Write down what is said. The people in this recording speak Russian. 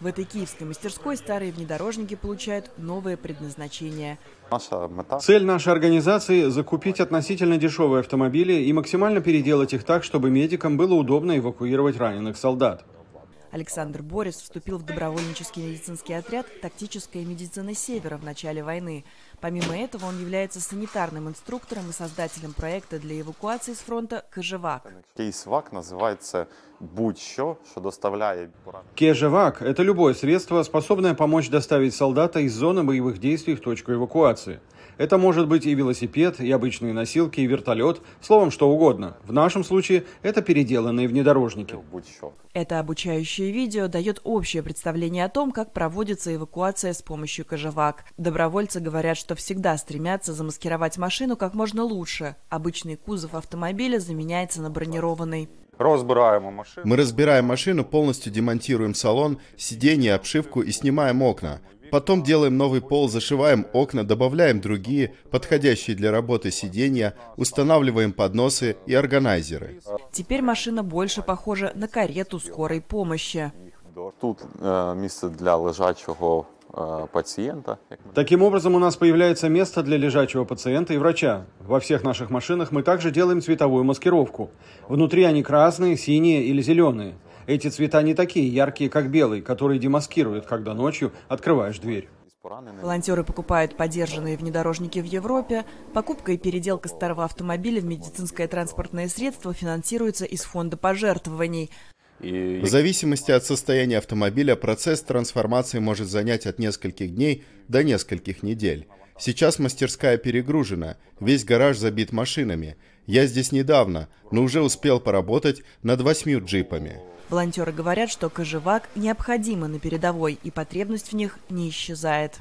В этой киевской мастерской старые внедорожники получают новое предназначение. Цель нашей организации – закупить относительно дешевые автомобили и максимально переделать их так, чтобы медикам было удобно эвакуировать раненых солдат. Александр Борис вступил в добровольнический медицинский отряд «Тактическая медицина Севера» в начале войны. Помимо этого, он является санитарным инструктором и создателем проекта для эвакуации с фронта «Кожевак». кейс-вак називається будь-що, що доставляє. Кежевак – это любое средство, способное помочь доставить солдата из зоны боевых действий в точку эвакуации. Это может быть и велосипед, и обычные носилки, и вертолет, словом, что угодно. В нашем случае это переделанные внедорожники. Это обучающее видео дает общее представление о том, как проводится эвакуация с помощью кожевак. Добровольцы говорят, что всегда стремятся замаскировать машину как можно лучше. Обычный кузов автомобиля заменяется на бронированный. Розбираємо машину. Мы разбираем машину, полностью демонтируем салон, сиденье, обшивку и снимаем окна. Потом делаем новый пол, зашиваем окна, добавляем другие, подходящие для работы сиденья, устанавливаем подносы и органайзеры. Теперь машина больше похожа на карету скорой помощи. Тут е, місце для лежачого як ми Таким образом, у нас появляется место для лежачего пациента и врача. Во всех наших машинах мы также делаем цветовую маскировку. Внутри они красные, синие или зеленые. Эти цвета не такие яркие, как белый, который демаскирует, когда ночью открываешь дверь. Волонтеры покупают подержанные внедорожники в Европе. Покупка и переделка старого автомобиля в медицинское транспортное средство финансируется из фонда пожертвований. І В зависимости от состояния автомобиля процесс трансформации может занять от нескольких дней до нескольких недель. Сейчас мастерская перегружена, весь гараж забит машинами. Я здесь недавно, но уже успел поработать над восьмью джипами. Волонтеры говорят, что кожевак необходимо на передовой, и потребность в них не исчезает.